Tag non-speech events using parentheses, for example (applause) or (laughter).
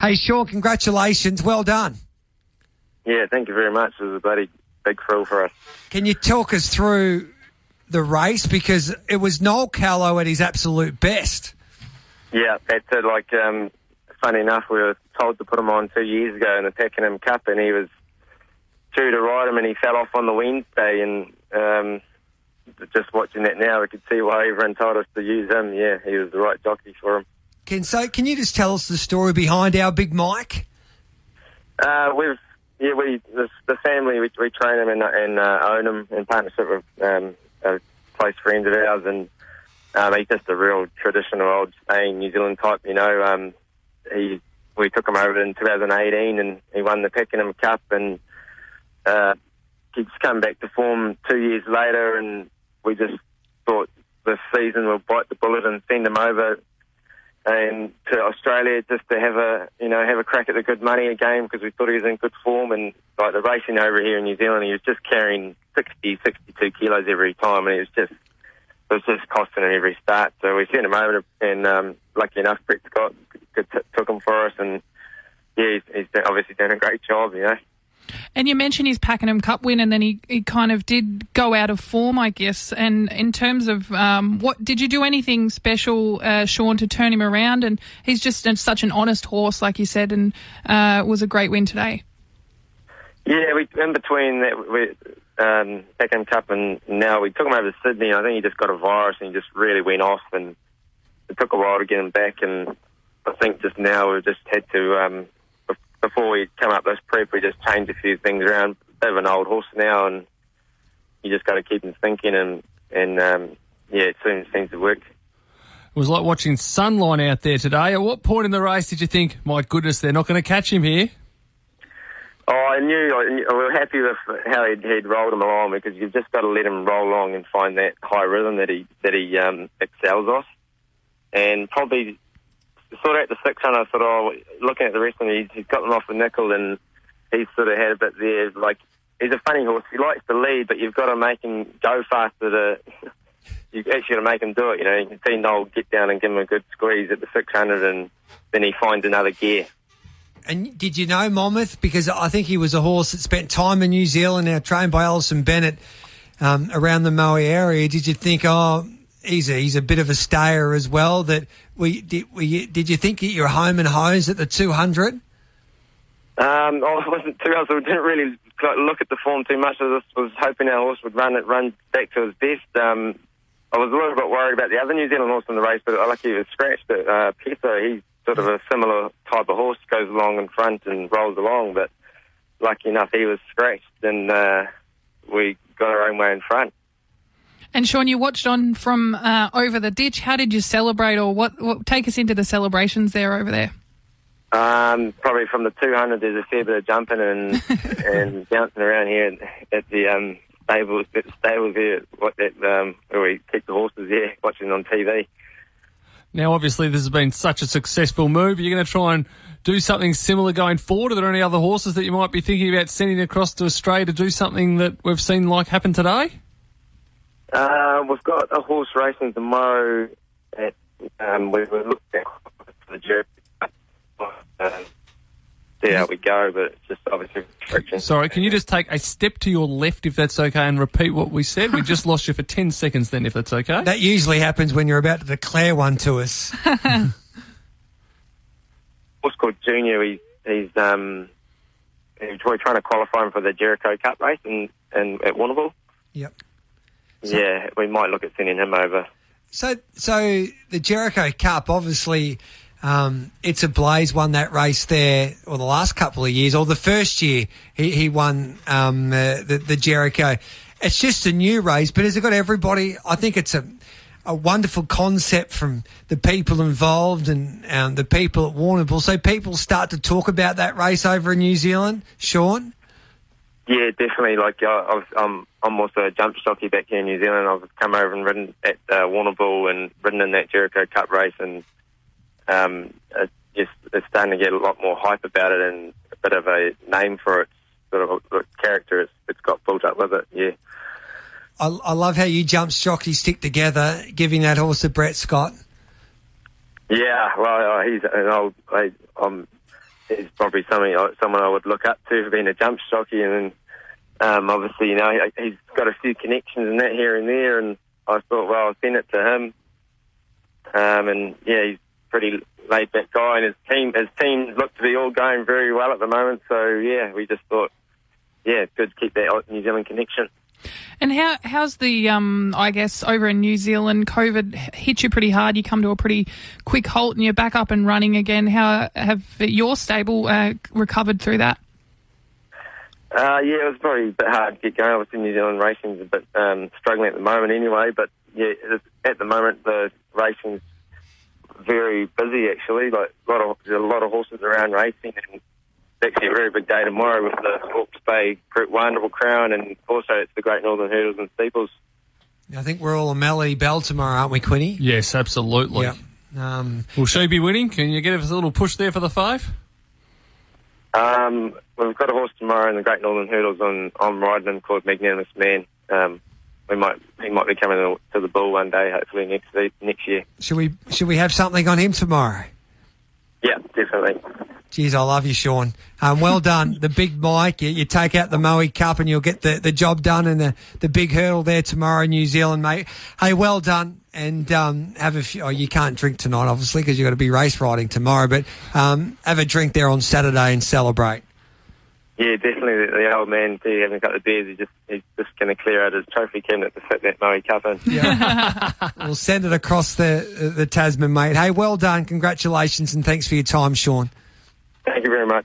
Hey, Sean, congratulations. Well done. Yeah, thank you very much. It was a bloody big thrill for us. Can you talk us through the race? Because it was Noel Callow at his absolute best. Yeah, that's it. Like, um, funny enough, we were told to put him on two years ago in the Pakenham Cup, and he was due to ride him, and he fell off on the Wednesday. And um, just watching that now, we could see why everyone told us to use him. Yeah, he was the right jockey for him. Can so? Can you just tell us the story behind our big Mike? Uh, we've yeah, we the, the family we, we train him and, and uh, own him in partnership with um, a close friends of ours, and um, he's just a real traditional old Spain New Zealand type. You know, um, he we took him over in 2018 and he won the Pakenham Cup, and uh, he's come back to form two years later, and we just thought this season we'll bite the bullet and send him over and to Australia just to have a you know have a crack at the good money again because we thought he was in good form. And like the racing over here in New Zealand he was just carrying 60 62 kilos every time and it was just it was just costing him every start. So we sent him over and um, lucky enough Brett Scott took him for us. And yeah he's, he's obviously done a great job you know and you mentioned his Pakenham Cup win, and then he, he kind of did go out of form, I guess. And in terms of um, what did you do anything special, uh, Sean, to turn him around? And he's just such an honest horse, like you said, and uh, was a great win today. Yeah, we in between that we, um, Pakenham Cup and now we took him over to Sydney. I think he just got a virus and he just really went off, and it took a while to get him back. And I think just now we've just had to. Um, before we come up this prep, we just changed a few things around. Bit of an old horse now, and you just got to keep him thinking, and and um, yeah, it seems seems to work. It was like watching Sunline out there today. At what point in the race did you think, my goodness, they're not going to catch him here? Oh, I knew, I knew. We were happy with how he'd, he'd rolled him along because you've just got to let him roll along and find that high rhythm that he that he um, excels off. And probably sort of at the 600, I thought, oh, looking at the rest of him, he's, he's them off the nickel and he's sort of had a bit there. Like, he's a funny horse. He likes to lead, but you've got to make him go faster to. (laughs) You actually got to make him do it. You know, you can see Noel get down and give him a good squeeze at the 600, and then he finds another gear. And did you know Monmouth? Because I think he was a horse that spent time in New Zealand, now trained by Alison Bennett um, around the Maui area. Did you think, oh, he's a, he's a bit of a stayer as well? That we did, we, did you think you were home and hose at the 200? Um, I wasn't too. I didn't really look at the form too much. I just was hoping our horse would run it, run back to his best. Um, I was a little bit worried about the other New Zealand horse in the race, but I lucky he was scratched. But uh, Peso, he's sort of a similar type of horse, goes along in front and rolls along. But lucky enough, he was scratched, and uh, we got our own way in front. And Sean, you watched on from uh, over the ditch. How did you celebrate, or what, what? Take us into the celebrations there over there. Um, probably from the 200, there's a fair bit of jumping and (laughs) and bouncing around here at the um, stables, at the stables here, what that um, where we keep the horses there, watching on TV. Now, obviously, this has been such a successful move. Are you going to try and do something similar going forward? Are there any other horses that you might be thinking about sending across to Australia to do something that we've seen like happen today? Uh, we've got a horse racing tomorrow. At, um, we were looking at the jury. Uh, see how we go, but it's just obviously restrictions. Sorry, can you just take a step to your left if that's okay and repeat what we said? We just lost you for 10 seconds then, if that's okay. That usually happens when you're about to declare one to us. (laughs) horse called Junior. He, he's um, we're trying to qualify him for the Jericho Cup race in, in at Warrnambool. Yep. So, yeah, we might look at sending him over. So, so the Jericho Cup, obviously, um, it's a Blaze won that race there, or the last couple of years, or the first year he, he won um, uh, the, the Jericho. It's just a new race, but has it got everybody? I think it's a a wonderful concept from the people involved and um, the people at Warrnambool. So people start to talk about that race over in New Zealand, Sean. Yeah, definitely. Like I, I'm, I'm also a jump jockey back here in New Zealand. I've come over and ridden at uh, Warrnambool and ridden in that Jericho Cup race, and um, it's just it's starting to get a lot more hype about it and a bit of a name for it, sort of a, character it's, it's got built up with it. Yeah. I, I love how you jump jockeys stick together, giving that horse to Brett Scott. Yeah, well, uh, he's an old. I, I'm he's probably something someone I would look up to for being a jump jockey, and then um, obviously you know he- he's got a few connections and that here and there, and I thought well I'll send it to him, um, and yeah he's pretty laid back guy, and his team his team look to be all going very well at the moment, so yeah we just thought yeah good to keep that New Zealand connection. And how how's the um I guess over in New Zealand COVID hit you pretty hard. You come to a pretty quick halt and you're back up and running again. How have your stable uh, recovered through that? Uh, yeah, it was probably a bit hard to get going. Obviously, New Zealand racing's a bit um, struggling at the moment anyway. But yeah, at the moment the racing's very busy actually. Like a lot of there's a lot of horses around racing, and it's actually a very big day tomorrow with the Hawke's Bay Group One Double Crown, and also it's the Great Northern Hurdles and Steeples. I think we're all a Melody Belle tomorrow, aren't we, Quinny? Yes, absolutely. Yep. Um, Will she be winning? Can you give us a little push there for the five? Um, we've got a horse tomorrow in the Great Northern Hurdles on riding him called Magnanimous Man. Um, we might he might be coming to the bull one day, hopefully next next year. should we should we have something on him tomorrow? Yeah, definitely. Jeez, I love you, Sean. Um, well done. The big mic, you, you take out the Moe Cup and you'll get the, the job done in the, the big hurdle there tomorrow in New Zealand, mate. Hey, well done. And um, have a few, oh, you can't drink tonight, obviously, because you've got to be race riding tomorrow, but um, have a drink there on Saturday and celebrate. Yeah, definitely. The, the old man too, having a couple of beers, he just he's just going to clear out his trophy cabinet to fit that Moe Cup in. Yeah. (laughs) we'll send it across the, the Tasman, mate. Hey, well done. Congratulations and thanks for your time, Sean. Thank you very much.